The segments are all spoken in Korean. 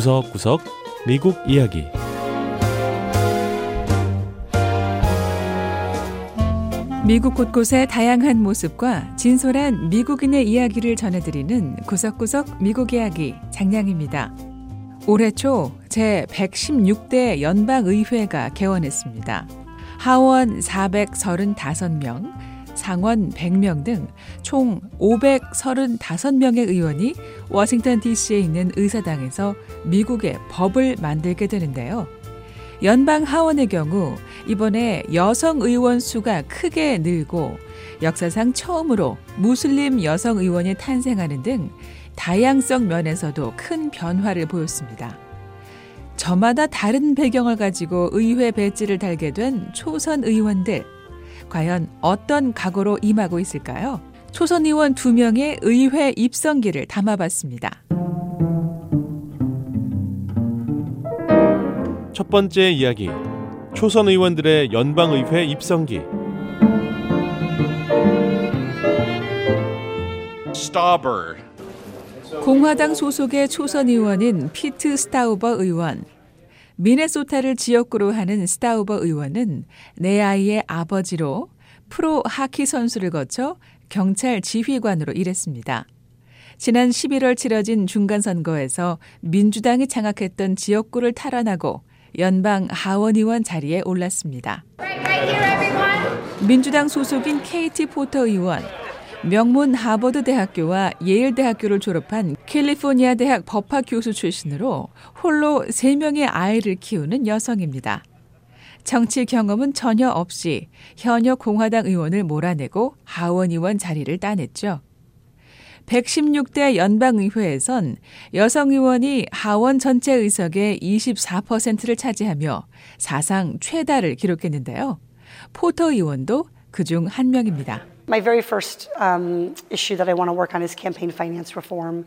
구석구석 미국 이야기 미국 곳곳의 다양한 모습과 진솔한 미국인의 이야기를 전해드리는 구석구석 미국 이야기 장량입니다. 올해 초 제 116대 연방의회가 개원했습니다. 하원 435명, 상원 100명 등 총 535명의 의원이 워싱턴 DC에 있는 의사당에서 미국의 법을 만들게 되는데요. 연방 하원의 경우 이번에 여성 의원 수가 크게 늘고 역사상 처음으로 무슬림 여성 의원이 탄생하는 등 다양성 면에서도 큰 변화를 보였습니다. 저마다 다른 배경을 가지고 의회 배지를 달게 된 초선 의원들. 과연 어떤 각오로 임하고 있을까요? 초선 의원 두명의 의회 입성기를 담아봤습니다. 첫 번째 이야기 초선 의원들의 연방의회 입성기 Stauber. 공화당 소속의 초선 의원인 피트 스타우버 의원. 미네소타를 지역구로 하는 스타우버 의원은 내 아이의 아버지로 프로 하키 선수를 거쳐 경찰 지휘관으로 일했습니다. 지난 11월 치러진 중간선거에서 민주당이 장악했던 지역구를 탈환하고 연방 하원의원 자리에 올랐습니다. 민주당 소속인 케이티 포터 의원, 명문 하버드 대학교와 예일 대학교를 졸업한 캘리포니아 대학 법학 교수 출신으로 홀로 3명의 아이를 키우는 여성입니다. 정치 경험은 전혀 없이 현역 공화당 의원을 몰아내고 하원 의원 자리를 따냈죠. 116대 연방의회에선 여성 의원이 하원 전체 의석의 24%를 차지하며 사상 최다를 기록했는데요. 포터 의원도 그중 한 명입니다.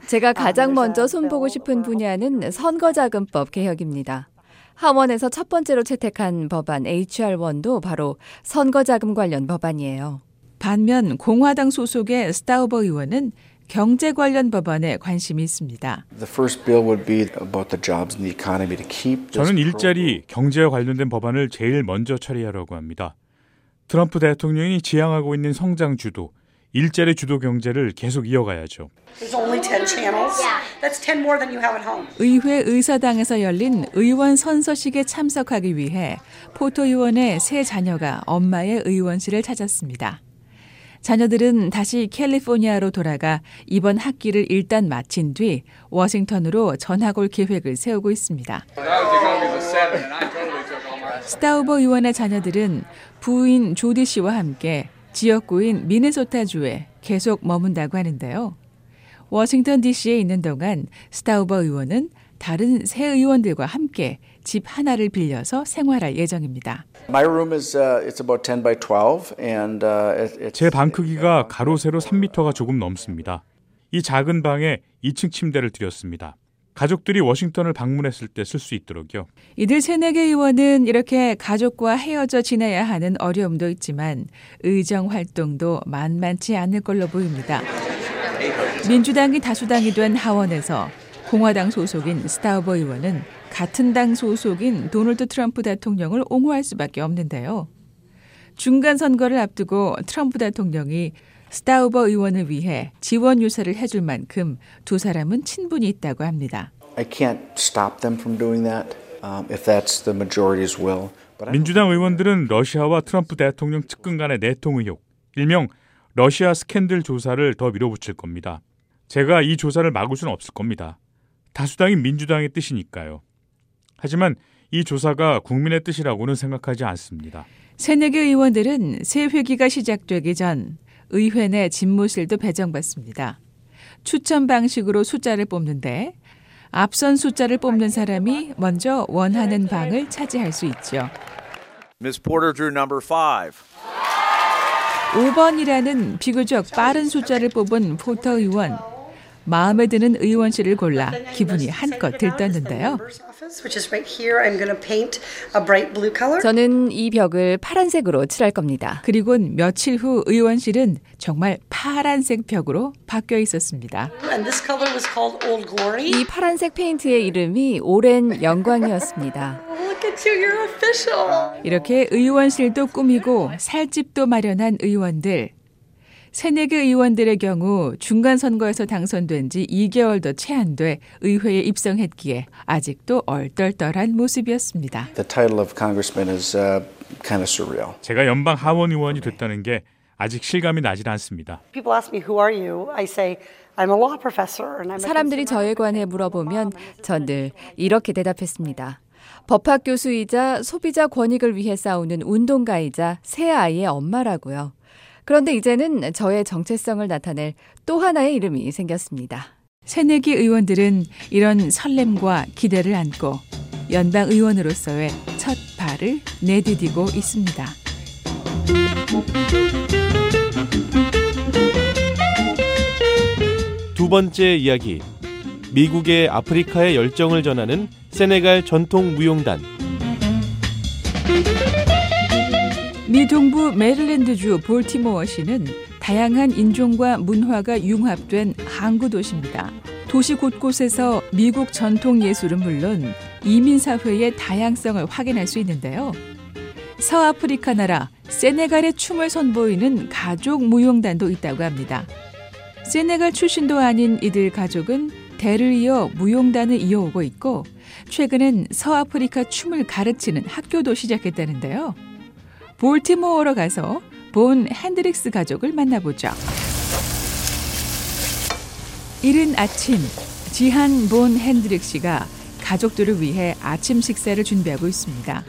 제가 가장 먼저 손보고 싶은 분야는 선거자금법 개혁입니다. 하원에서 첫 번째로 채택한 법안 HR1도 바로 선거자금 관련 법안이에요. 반면 공화당 소속의 스타우버 의원은 경제 관련 법안에 관심이 있습니다. 저는 일자리, 경제와 관련된 법안을 제일 먼저 처리하려고 합니다. 트럼프 대통령이 지향하고 있는 성장 주도, 일자리 주도 경제를 계속 이어가야죠. 의회 의사당에서 열린 의원 선서식에 참석하기 위해 포토 의원의 세 자녀가 엄마의 의원실을 찾았습니다. 자녀들은 다시 캘리포니아로 돌아가 이번 학기를 일단 마친 뒤 워싱턴으로 전학 올 계획을 세우고 있습니다. 스타우버 의원의 자녀들은 부인 조디 씨와 함께 지역구인 미네소타주에 계속 머문다고 하는데요. 워싱턴 DC에 있는 동안 스타우버 의원은 다른 새 의원들과 함께 집 하나를 빌려서 생활할 예정입니다. 제 방 크기가 가로 세로 3미터가 조금 넘습니다. 이 작은 방에 2층 침대를 드렸습니다. 가족들이 워싱턴을 방문했을 때 쓸 수 있도록요. 이들 새내기 의원은 이렇게 가족과 헤어져 지내야 하는 어려움도 있지만 의정 활동도 만만치 않을 걸로 보입니다. 민주당이 다수당이 된 하원에서 공화당 소속인 스타우버 의원은 같은 당 소속인 도널드 트럼프 대통령을 옹호할 수밖에 없는데요. 중간 선거를 앞두고 트럼프 대통령이 스타우버 의원을 위해 지원 유세를 해줄 만큼 두 사람은 친분이 있다고 합니다. 민주당 의원들은 러시아와 트럼프 대통령 측근 간의 내통 의혹, 일명 러시아 스캔들 조사를 더 밀어붙일 겁니다. 제가 이 조사를 막을 수는 없을 겁니다. 다수당인 민주당의 뜻이니까요. 하지만 이 조사가 국민의 뜻이라고는 생각하지 않습니다. 새내기 의원들은 새 회기가 시작되기 전 의회 내 집무실도 배정받습니다. 추천 방식으로 숫자를 뽑는데 앞선 숫자를 뽑는 사람이 먼저 원하는 방을 차지할 수 있죠. Ms. Porter drew number 5. 5번이라는 비교적 빠른 숫자를 뽑은 포터 의원. 마음에 드는 의원실을 골라 기분이 한껏 들떴는데요. 저는 이 벽을 파란색으로 칠할 겁니다. 그리곤 며칠 후 의원실은 정말 파란색 벽으로 바뀌어 있었습니다. 이 파란색 페인트의 이름이 오랜 영광이었습니다. 이렇게 의원실도 꾸미고 살집도 마련한 의원들. 새내기 의원들의 경우 중간 선거에서 당선된 지 2개월도 채 안 돼 의회에 입성했기에 아직도 얼떨떨한 모습이었습니다. The title of congressman is uh, kind of surreal. 제가 연방 하원 의원이 됐다는 게 아직 실감이 나질 않습니다. People ask me who are you? I say I'm a law professor and I'm a 사람들이 저에 관해 물어보면 전 늘 이렇게 대답했습니다. 법학 교수이자 소비자 권익을 위해 싸우는 운동가이자 새 아이의 엄마라고요. 그런데 이제는 저의 정체성을 나타낼 또 하나의 이름이 생겼습니다. 새내기 의원들은 이런 설렘과 기대를 안고 연방 의원으로서의 첫 발을 내디디고 있습니다. 두 번째 이야기. 미국의 아프리카의 열정을 전하는 세네갈 전통 무용단. 미 동부 메릴랜드주 볼티모어시는 다양한 인종과 문화가 융합된 항구 도시입니다. 도시 곳곳에서 미국 전통 예술은 물론 이민 사회의 다양성을 확인할 수 있는데요. 서아프리카 나라 세네갈의 춤을 선보이는 가족 무용단도 있다고 합니다. 세네갈 출신도 아닌 이들 가족은 대를 이어 무용단을 이어오고 있고 최근엔 서아프리카 춤을 가르치는 학교도 시작했다는데요. 볼티모어로 가서 본 핸드릭스 가족을 만나보죠. 이른 아침 지한 본 핸드릭 씨가 가족들을 위해 아침 식사를 준비하고 있습니다.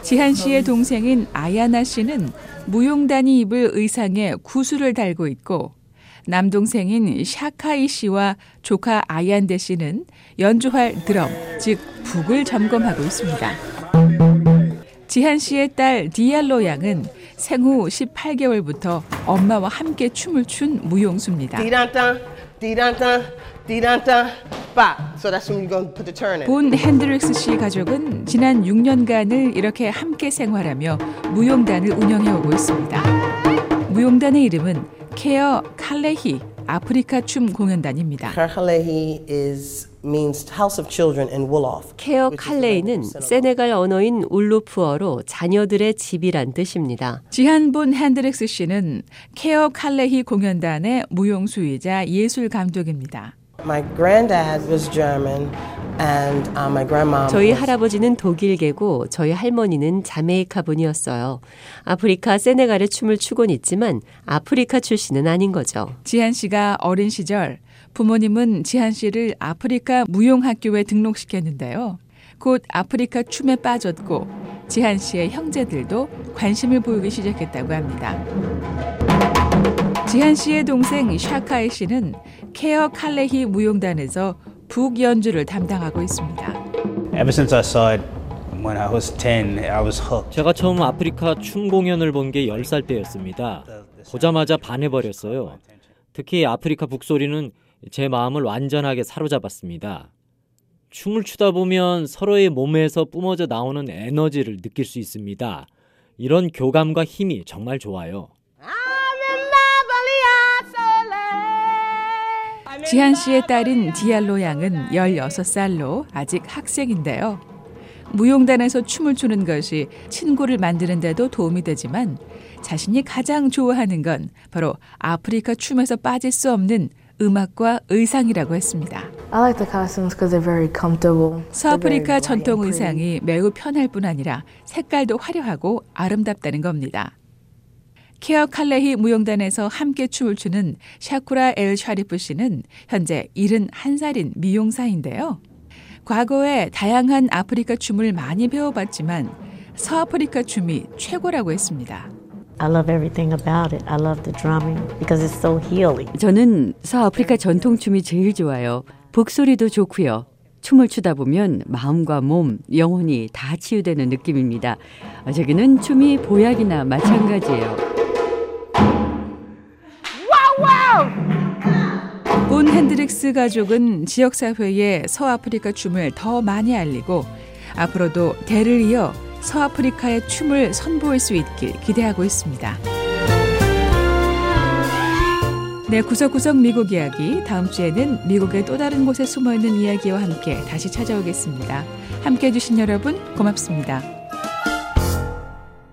지한 씨의 동생인 아야나 씨는 무용단이 입을 의상에 구슬을 달고 있고 남동생인 샤카이 씨와 조카 아얀데 씨는 연주할 드럼, 즉 북을 점검하고 있습니다. 지한 씨의 딸 디알로 양은 생후 18개월부터 엄마와 함께 춤을 춘 무용수입니다. 본 핸드릭스 씨 가족은 지난 6년간을 이렇게 함께 생활하며 무용단을 운영해 오고 있습니다. 무용단의 이름은 케어 칼레히 아프리카 춤 공연단입니다. Keur Khaleyi is House of Children in Wolof. 케어 칼레이는 세네갈 언어인 울루프어로 자녀들의 집이란 뜻입니다. 지한본 핸드릭스 씨는 케어 칼레히 공연단의 무용수이자 예술 감독입니다. My granddad was German, and uh. 저희 was- 할아버지는 독일계고 저희 할머니는 자메이카 분이었어요. 아프리카 세네갈의 춤을 추곤 있지만 아프리카 출신은 아닌 거죠. 지한 씨가 어린 시절 부모님은 지한 씨를 아프리카 무용학교에 등록시켰는데요. 곧 아프리카 춤에 빠졌고 지한 씨의 형제들도 관심을 보이기 시작했다고 합니다. 지한 씨의 동생 샤카이 씨는 케어 칼레히 무용단에서 북 연주를 담당하고 있습니다. Ever since I saw it when I was 10, I was hooked. 제가 처음 아프리카 춤 공연을 본 게 10살 때였습니다. 보자마자 반해버렸어요. 특히 아프리카 북소리는 제 마음을 완전하게 사로잡았습니다. 춤을 추다 보면 서로의 몸에서 뿜어져 나오는 에너지를 느낄 수 있습니다. 이런 교감과 힘이 정말 좋아요. 지한 씨의 딸인 디알로 양은 16살로 아직 학생인데요. 무용단에서 춤을 추는 것이 친구를 만드는 데도 도움이 되지만 자신이 가장 좋아하는 건 바로 아프리카 춤에서 빠질 수 없는 음악과 의상이라고 했습니다. I like the costumes because they're very comfortable. 서아프리카 전통 의상이 매우 편할 뿐 아니라 색깔도 화려하고 아름답다는 겁니다. 케어 칼레히 무용단에서 함께 춤을 추는 샤쿠라 엘 샤리프 씨는 현재 71살인 미용사인데요. 과거에 다양한 아프리카 춤을 많이 배워봤지만 서아프리카 춤이 최고라고 했습니다. I love everything about it. I love the drumming because it's so healing. 저는 서아프리카 전통 춤이 제일 좋아요. 북소리도 좋고요. 춤을 추다 보면 마음과 몸, 영혼이 다 치유되는 느낌입니다. 저기는 춤이 보약이나 마찬가지예요. Wow, wow! 핸드릭스 가족은 지역사회에 서아프리카 춤을 더 많이 알리고 앞으로도 대를 이어 서아프리카의 춤을 선보일 수 있길 기대하고 있습니다. 네, 구석구석 미국 이야기. 다음 주에는 미국의 또 다른 곳에 숨어 있는 이야기와 함께 다시 찾아오겠습니다. 함께 해주신 여러분, 고맙습니다.